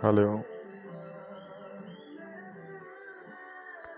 哈喽